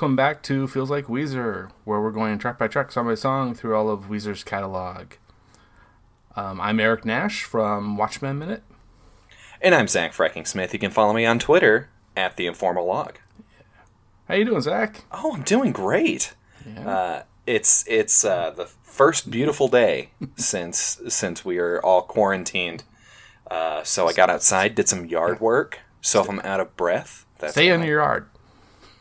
welcome back to Feels Like Weezer, where we're going track by track, song by song through all of Weezer's catalog. Um, I'm Eric Nash from Watchmen Minute. And I'm Zach Fracking Smith. You can follow me on Twitter at the Informal Log. How you doing, Zach? Oh, I'm doing great. Yeah. Uh, it's it's uh, the first beautiful day since since we are all quarantined. Uh, so I got outside, did some yard work. So if I'm out of breath, that's Stay in your yard.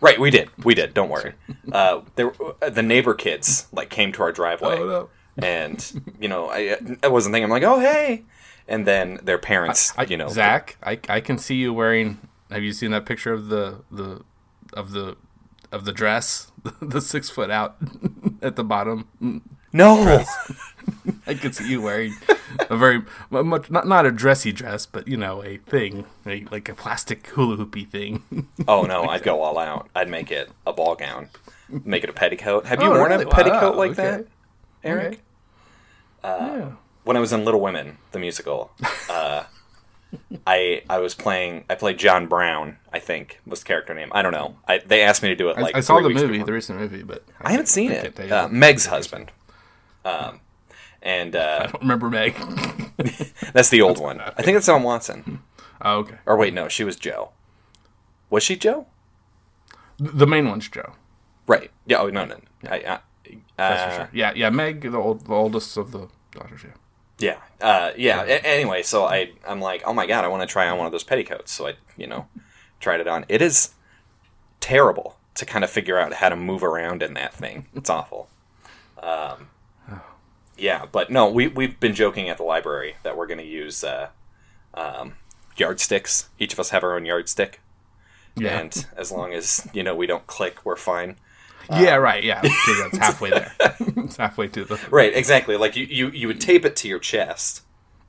Right, we did, we did. Don't worry. Uh, there, the neighbor kids like came to our driveway, Oh, no. and you know, I I wasn't thinking. I'm like, oh hey, and then their parents, I, you know, Zach, I, I can see you wearing. Have you seen that picture of the the of the of the dress, the six foot out at the bottom? no, I could see you wearing a very much not not a dressy dress, but you know a thing, a, like a plastic hula hoopy thing. Oh no, I'd go all out. I'd make it a ball gown, make it a petticoat. Have you Oh, worn really? a petticoat Wow, like okay. that, Eric? Okay. yeah. When I was in Little Women, the musical, uh, I I was playing. I played John Brown. I think was the character name. I don't know. I, they asked me to do it. Like I saw three the movie, before. the recent movie, but I haven't seen can't it. Uh, Meg's husband. Um, and I uh, don't remember Meg. that's the old one. I think that's Ellen Watson. oh, okay. Or wait, no, she was Jo. Was she Jo? The main one's Jo. Right. Yeah. Oh no, no. no. I, I, That's uh, for sure. Yeah, yeah. Meg, the old, the oldest of the daughters. Yeah. Yeah, uh, yeah. A- anyway, so I I'm like, oh my god, I want to try on one of those petticoats. So I, you know, tried it on. It is terrible to kind of figure out how to move around in that thing. It's awful. Um, yeah, but no, we we've been joking at the library that we're going to use uh, um, yardsticks. Each of us have our own yardstick, Yeah. and as long as you know we don't click, we're fine. yeah. Right. Yeah. That's halfway there. it's halfway to the. Right, exactly. Like you, you, you would tape it to your chest,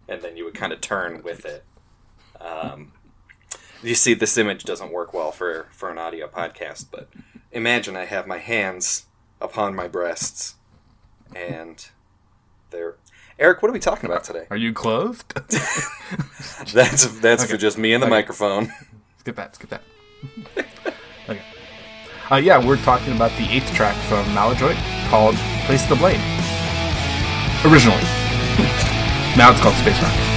and then you would kind of turn with it. Um, you see, this image doesn't work well for for an audio podcast, but imagine I have my hands upon my breasts, and they're. Eric, what are we talking about today? Are you clothed? That's that's for just me and the microphone. Skip that. Skip that. okay. Uh, yeah, we're talking about the eighth track from Maladroit called "Place the Blade." Originally, now it's called Space Rock.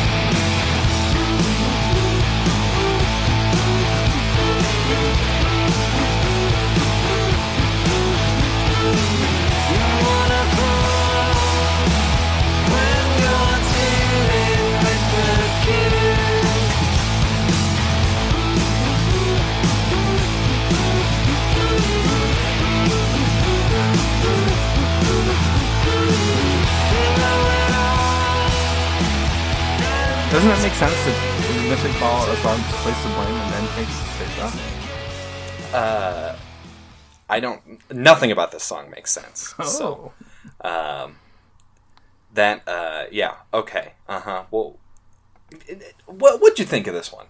That sense to call a "Place the Blame" and then take Space Rock? Uh, I don't. Nothing about this song makes sense. Oh. So um, that uh, yeah okay uh huh. Well, what what'd you think of this one?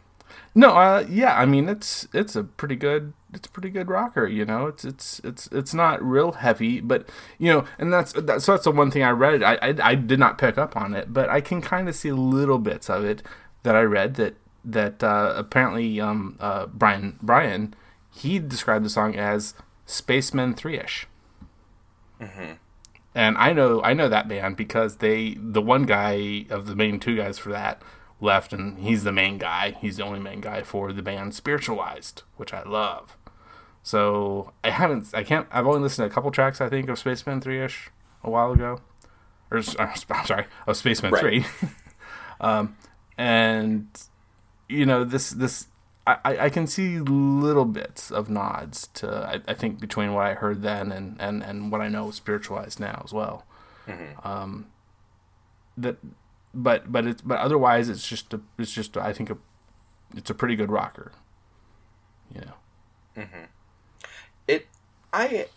No, uh, yeah, I mean it's it's a pretty good it's a pretty good rocker, you know. It's it's it's it's not real heavy, but you know, and that's that's so that's the one thing I read. I I, I did not pick up on it, but I can kind of see little bits of it that I read that that uh, apparently um uh Brian Brian he described the song as Spacemen Three ish. And I know I know that band because they the one guy of the main two guys for that left and he's the main guy. He's the only main guy for the band Spiritualized, which I love. So I haven't I can't I've only listened to a couple tracks I think of Spacemen 3ish a while ago. Or I'm sorry, of Spacemen Right. 3. um and you know this this I, I can see little bits of nods to I, I think between what I heard then and, and, and what I know spiritualized now as well. Um, that, but but it's but otherwise it's just a, it's just I think a it's a pretty good rocker. You know. Mm-hmm. It I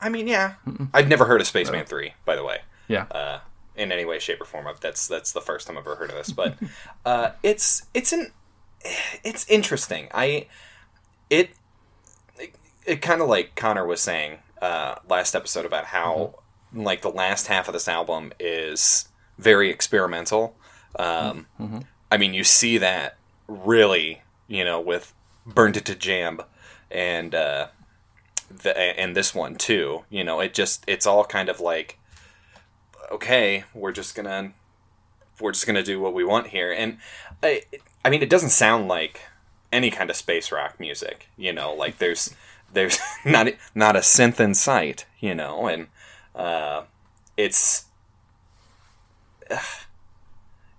I mean yeah. I've never heard of Spacemen Three, by the way. Yeah. uh, in any way, shape, or form. Of that's that's the first time I've ever heard of this, but uh, it's it's an it's interesting. I it it, it kind of like Connor was saying uh, last episode about how like the last half of this album is very experimental. Um, I mean, you see that really, you know, with "Burned It to Jam" and uh, the, and this one too. You know, it just it's all kind of like, okay, we're just gonna we're just gonna do what we want here, and I I mean, it doesn't sound like any kind of space rock music. You know, like there's there's not not a synth in sight. You know, and uh, it's.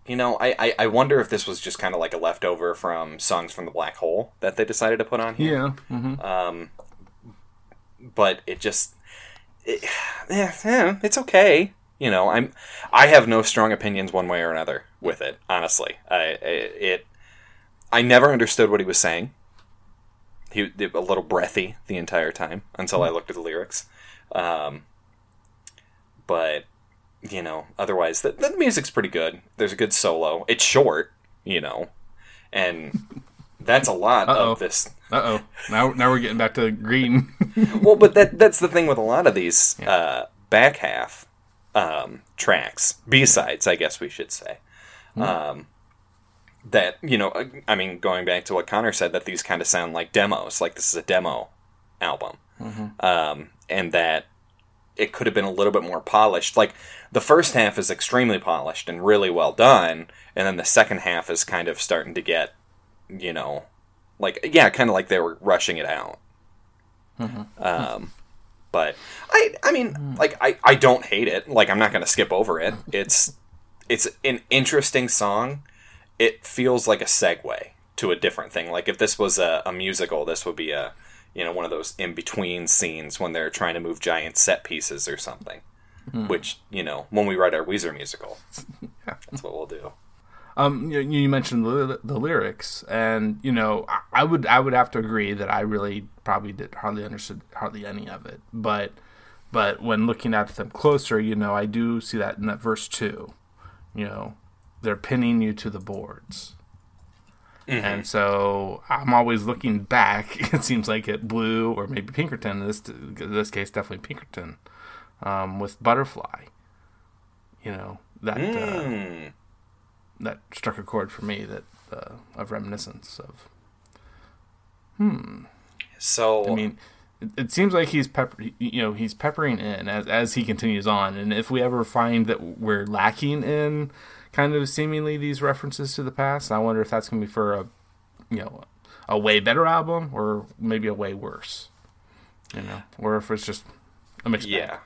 you know, I, I, I wonder if this was just kind of like a leftover from songs from the black hole that they decided to put on here. Yeah. hmm Um, but it just, it, yeah, yeah, it's okay. You know, I'm, I have no strong opinions one way or another with it. Honestly, I, it, I never understood what he was saying. He was a little breathy the entire time until I looked at the lyrics. Um, but you know, otherwise the, the music's pretty good. There's a good solo. It's short, you know, and that's a lot Uh-oh. of this Uh oh. Now now we're getting back to green. well, but that that's the thing with a lot of these uh, back half um, tracks, B sides, I guess we should say. Um, that you know, I mean, going back to what Connor said, that these kind of sound like demos, like this is a demo album, um, and that it could have been a little bit more polished. Like the first half is extremely polished and really well done, and then the second half is kind of starting to get, you know, like yeah, kind of like they were rushing it out. Um, but I, I mean, like I, I don't hate it. Like I'm not gonna skip over it. It's, it's an interesting song. It feels like a segue to a different thing. Like if this was a, a musical, this would be a, you know, one of those in between scenes when they're trying to move giant set pieces or something. Hmm. Which you know, when we write our Weezer musical, that's what we'll do. Um, you, you mentioned the, the lyrics, and you know, I, I would I would have to agree that I really probably did hardly understood hardly any of it. But but when looking at them closer, you know, I do see that in that verse two. You know, they're pinning you to the boards. And so I'm always looking back. It seems like at Blue or maybe Pinkerton. In this in this case, definitely Pinkerton um, with Butterfly. You know that uh, Mm. That struck a chord for me that uh, of reminiscence of. Hmm. So I mean, it, it seems like he's pepper, you know, he's peppering in as as he continues on, and if we ever find that we're lacking in kind of seemingly these references to the past, I wonder if that's going to be for a, you know, a way better album or maybe a way worse, you know, or if it's just a mixed bag. Yeah.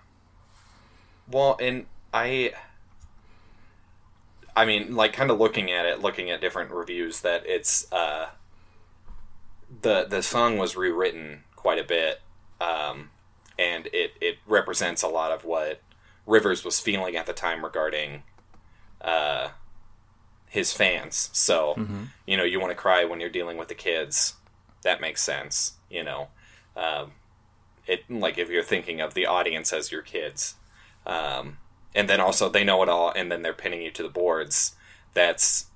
Well, and I I mean, like kind of looking at it, looking at different reviews that it's uh the the song was rewritten quite a bit um and it it represents a lot of what Rivers was feeling at the time regarding uh his fans. So, you know, you want to cry when you're dealing with the kids. That makes sense, you know. Um it like if you're thinking of the audience as your kids um, and then also they know it all and then they're pinning you to the boards. That's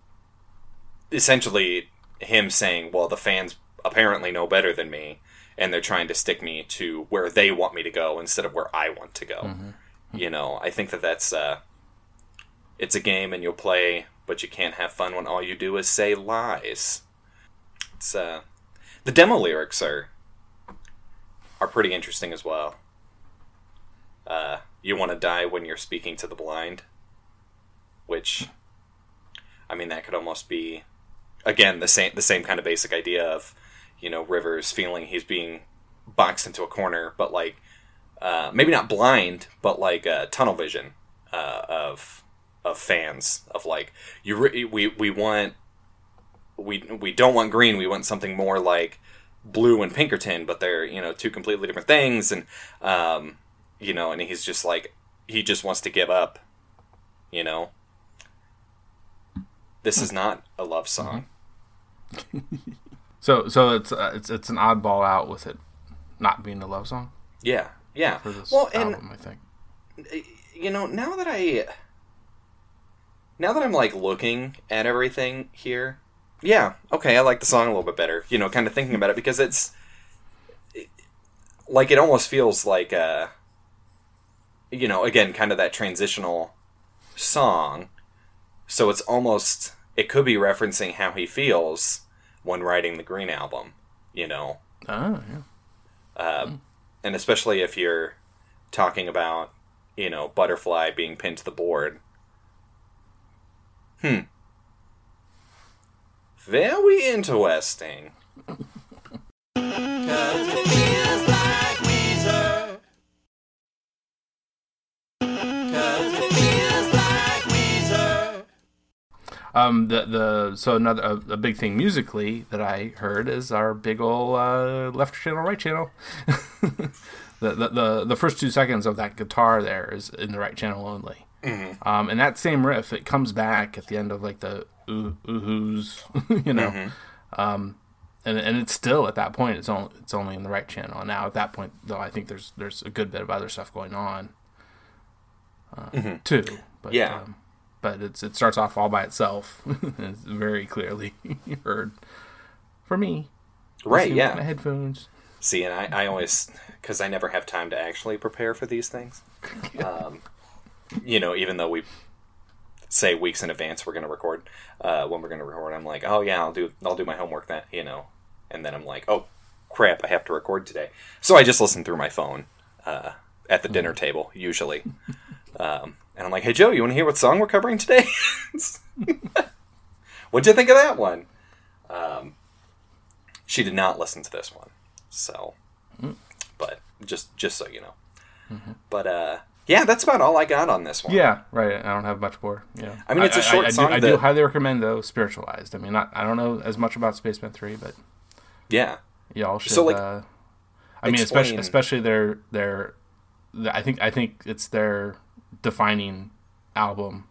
essentially him saying well the fans apparently know better than me and they're trying to stick me to where they want me to go instead of where i want to go. You know i think that that's uh, it's a game and you'll play but you can't have fun when all you do is say lies. It's uh the demo lyrics are are pretty interesting as well. Uh, you want to die when you're speaking to the blind, which, I mean, that could almost be, again, the same the same kind of basic idea of, you know, Rivers feeling he's being boxed into a corner, but like, uh, maybe not blind, but like uh, tunnel vision uh, of of fans of like you re- we we want we we don't want green, we want something more like blue and Pinkerton, but they're you know two completely different things, and um, you know, and he's just like he just wants to give up, you know. This is not a love song. So so it's uh, it's it's an oddball out with it not being a love song Yeah, yeah. for this Well, and I think. you know, now that I now that I'm like looking at everything here, yeah, okay, I like the song a little bit better. You know, kind of thinking about it because it's it- like it almost feels like uh you know, again, kind of that transitional song. So it's almost it could be referencing how he feels when writing the Green album, you know. Oh yeah. Uh, and especially if you're talking about you know butterfly being pinned to the board. Hmm. Very interesting. Um, the the so another a, a big thing musically that I heard is our big ol' uh, left channel, right channel. the, the the the first two seconds of that guitar there is in the right channel only. Um, and that same riff, it comes back at the end of like the ooh oohs, you know. Um, and and it's still at that point it's only it's only in the right channel. Now at that point though, I think there's there's a good bit of other stuff going on uh, too. But, Yeah. um, but it's it starts off all by itself. it's very clearly heard for me. Right, yeah. my headphones. See, and I, I always, because I never have time to actually prepare for these things. Um, you know, even though we say weeks in advance we're going to record, uh, when we're going to record, I'm like, oh yeah, I'll do, I'll do my homework that, you know, and then I'm like, oh crap, I have to record today. So I just listen through my phone uh, at the dinner table usually, um, and I'm like, hey Joe, you want to hear what song we're covering today? What'd you think of that one? Um, she did not listen to this one, so but just just so you know. But uh, yeah, that's about all I got on this one. Yeah, right. I don't have much more. Yeah, I mean, it's a short I, song Do, I do highly recommend though. Spiritualized. I mean, not, I don't know as much about Spacemen Three, but yeah, y'all should. So, like, uh, I mean, especially explain- especially their their. the- I think I think it's their defining album.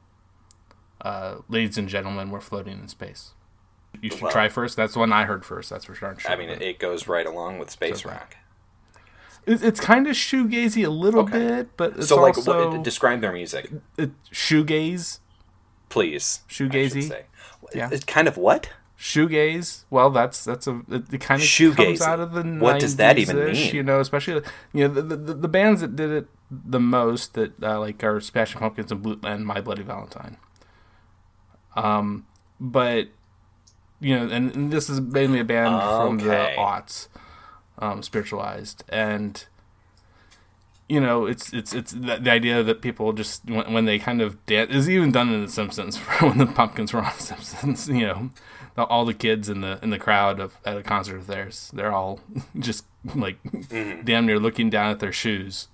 Uh, ladies and gentlemen, we're floating in space. You should Well- try first. That's the one I heard first. That's for sure. I mean, it, it goes right along with space So- rock. It's, it's kind of shoegazy a little Okay. bit, but it's So, like, also what, describe their music, it, shoegaze. please. I Shoegazy? say. Yeah. It's kind of what? Shoegaze well that's that's a it, it kind of Shoegaze. comes out of the What does that even mean? you know especially you know the, the, the bands that did it the most that uh, like are Smashing Pumpkins and Blue and My Bloody Valentine um but you know and, and this is mainly a band from the Okay. aughts um spiritualized and you know, it's it's it's the, the idea that people just when, when they kind of dance is even done in The Simpsons when the pumpkins were on The Simpsons. You know, the, all the kids in the in the crowd of at a concert of theirs, they're all just like mm-hmm. damn near looking down at their shoes.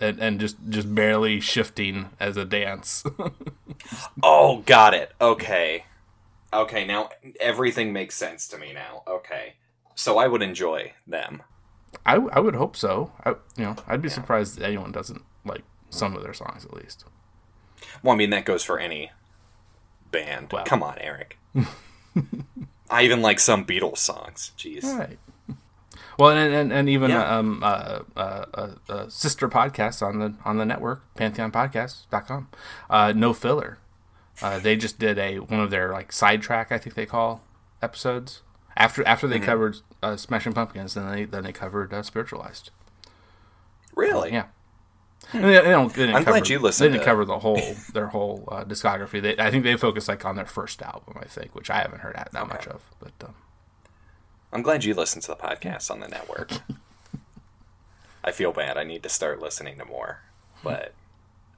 And, and just, just barely shifting as a dance. Oh, got it. Okay. Okay, now everything makes sense to me now. Okay. So I would enjoy them. I, I would hope so. I, you know, I'd be surprised that anyone doesn't like some of their songs at least. Well, I mean, that goes for any band. Come on, Eric. I even like some Beatles songs. Jeez. Right. Well, and and, and even Yeah. um, uh, uh, uh, sister podcast on the on the network, PantheonPodcast.com. Uh, no filler. Uh, they just did a one of their like sidetrack, I think they call episodes after after Mm-hmm. they covered uh, Smashing Pumpkins, then they then they covered uh, Spiritualized. Really? Yeah. And they, they don't, they I'm cover, glad you listened They didn't cover the whole their whole uh, discography. They, I think they focused like on their first album, I think, which I haven't heard that, that much of. But um, I'm glad you listened to the podcast on the network. I feel bad. I need to start listening to more. But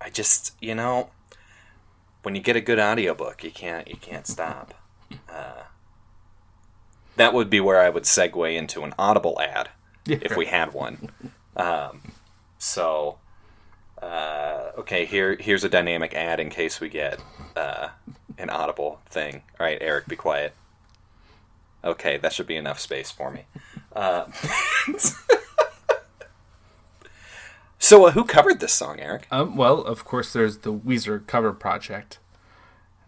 I just, you know, when you get a good audiobook, you can't you can't stop. Uh, that would be where I would segue into an Audible ad Yeah. if we had one. Um, so, uh, okay, here here's a dynamic ad in case we get uh, an Audible thing. All right, Eric, be quiet. Okay, that should be enough space for me. Uh, so, uh, who covered this song, Eric? Um, well, of course, there's the Weezer cover project.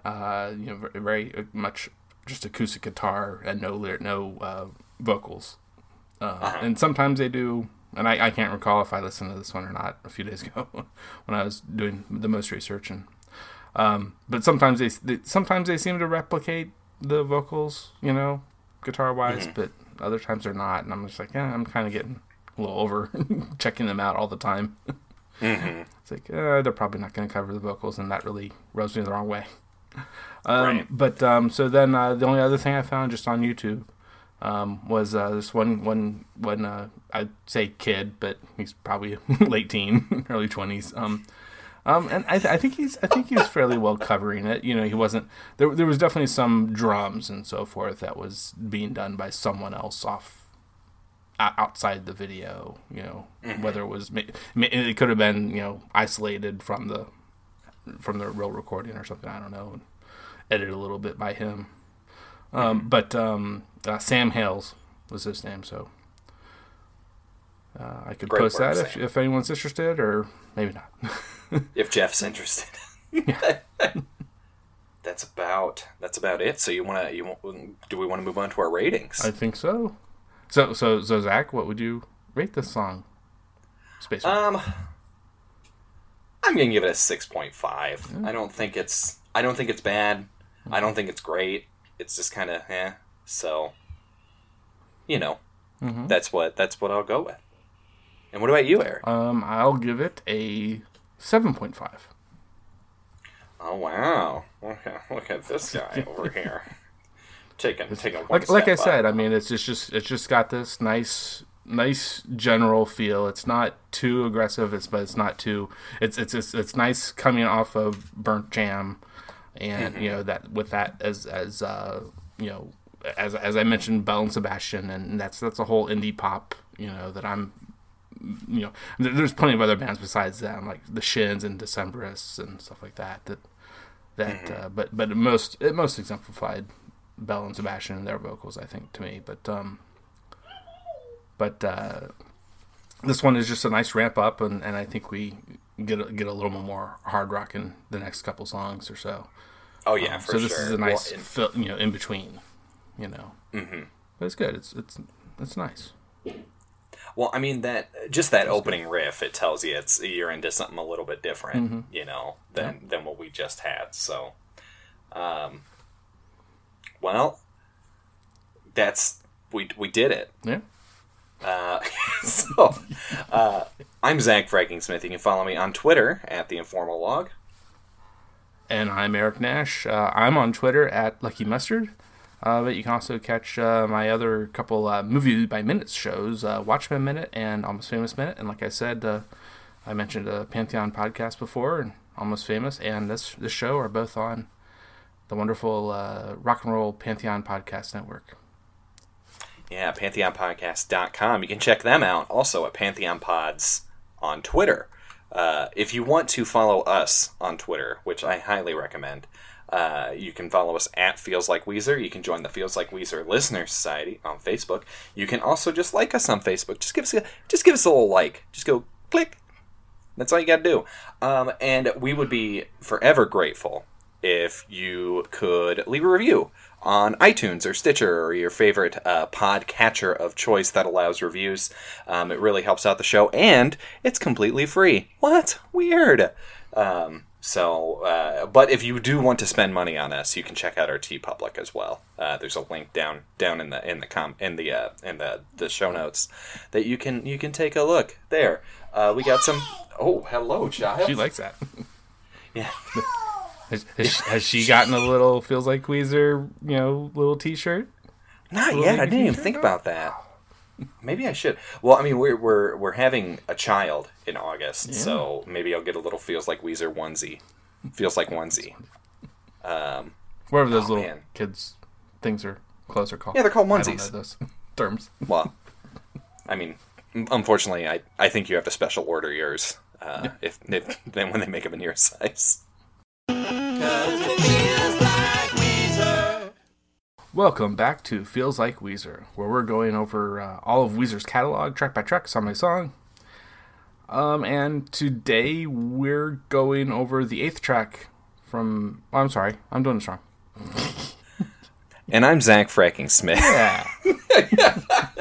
Uh, you know, very, very uh, much just acoustic guitar and no lyric, no uh, vocals. Uh, And sometimes they do, and I, I can't recall if I listened to this one or not a few days ago when I was doing the most research. And um, but sometimes they, they sometimes they seem to replicate the vocals, you know, guitar wise, but other times they're not. And I'm just like, yeah, I'm kind of getting a little over checking them out all the time. It's like uh, they're probably not going to cover the vocals, and that really rubs me the wrong way. Um, Right. But um, so then uh, the only other thing I found just on YouTube um, was uh, this one one one uh, I'd say kid, but he's probably late teen, early twenties. Um, um, and I, th- I think he's I think he was fairly well covering it. You know, he wasn't there. There was definitely some drums and so forth that was being done by someone else off outside the video. You know, mm-hmm. whether it was it could have been you know isolated from the from the real recording or something. I don't know. Edited a little bit by him. Um. But um, uh, Sam Hales was his name, so uh, I could Great post that if, if anyone's interested, or maybe not. if Jeff's interested. that's about that's about it. So you want to you do we want to move on to our ratings? I think so. So so so Zach, what would you rate this song? Space. Um, I'm gonna give it a six point five. Yeah. I don't think it's I don't think it's bad. I don't think it's great. It's just kind of eh. So, you know, mm-hmm. that's what that's what I'll go with. And what about you, Eric? Um, I'll give it a seven point five. Oh wow! Okay, look at this guy over here. Taking taking like like I up. said. I mean, it's just just it's just got this nice nice general feel. It's not too aggressive. It's but it's not too. It's it's it's, it's nice coming off of Burndt Jamb and mm-hmm. you know that with that as as uh, you know as as I mentioned, Belle and Sebastian, and that's that's a whole indie pop you know that I'm you know there's plenty of other bands besides them like the Shins and Decemberists and stuff like that that that mm-hmm. uh, but but it most it most exemplified Belle and Sebastian and their vocals I think to me but um but uh, this one is just a nice ramp up and, and I think we get a, get a little more hard rock in the next couple songs or so. Oh yeah, um, so this sure. is a nice well, in, fill, you know in between, you know. Mm-hmm. But it's good. It's it's it's nice. Well, I mean that just that opening good. riff, it tells you it's you're into something a little bit different, mm-hmm. you know, than yeah. than what we just had. So, um, well, that's we we did it. Yeah. Uh, so, uh, I'm Zach Smith. You can follow me on Twitter at the Informal Log. And I'm Eric Nash. Uh, I'm on Twitter at Lucky Mustard. Uh, but you can also catch uh, my other couple uh, movie by minutes shows, uh, Watchmen Minute and Almost Famous Minute. And like I said, uh, I mentioned a Pantheon podcast before, and Almost Famous, and this this show are both on the wonderful uh, Rock and Roll Pantheon Podcast Network. Yeah, pantheonpodcast.com. You can check them out also at Pantheon Pods on Twitter. Uh, if you want to follow us on Twitter, which I highly recommend, uh, you can follow us at Feels Like Weezer. You can join the Feels Like Weezer Listener Society on Facebook. You can also just like us on Facebook. Just give us a, just give us a little like. Just go click. That's all you got to do. Um, and we would be forever grateful if you could leave a review on iTunes or Stitcher or your favorite uh, pod catcher of choice that allows reviews. Um, it really helps out the show, and it's completely free. What? Weird. Um, so, uh, but if you do want to spend money on us, you can check out our TeePublic as well. Uh, there's a link down down in the in the com in the uh, in the, the show notes that you can you can take a look there. Uh, we got some. Oh, hello, child. She likes that. yeah. Has, has, has, she gotten a little feels like Weezer, you know, little T-shirt? Not yet. I didn't even think about that. Maybe I should. Well, I mean, we're we're we're having a child in August, yeah. so maybe I'll get a little feels like Weezer onesie. Feels like onesie. Um, Wherever those oh, little man. kids things are closer called. Yeah, they're called onesies. I don't know those terms. Well, I mean, unfortunately, I I think you have to special order yours uh, yeah. if, if then when they make them in your size. Welcome back to Feels Like Weezer, where we're going over uh, all of Weezer's catalog, track by track, song by song. Um, and today we're going over the eighth track from. Oh, I'm sorry, I'm doing this wrong. and I'm Zach Fracking Smith. Yeah.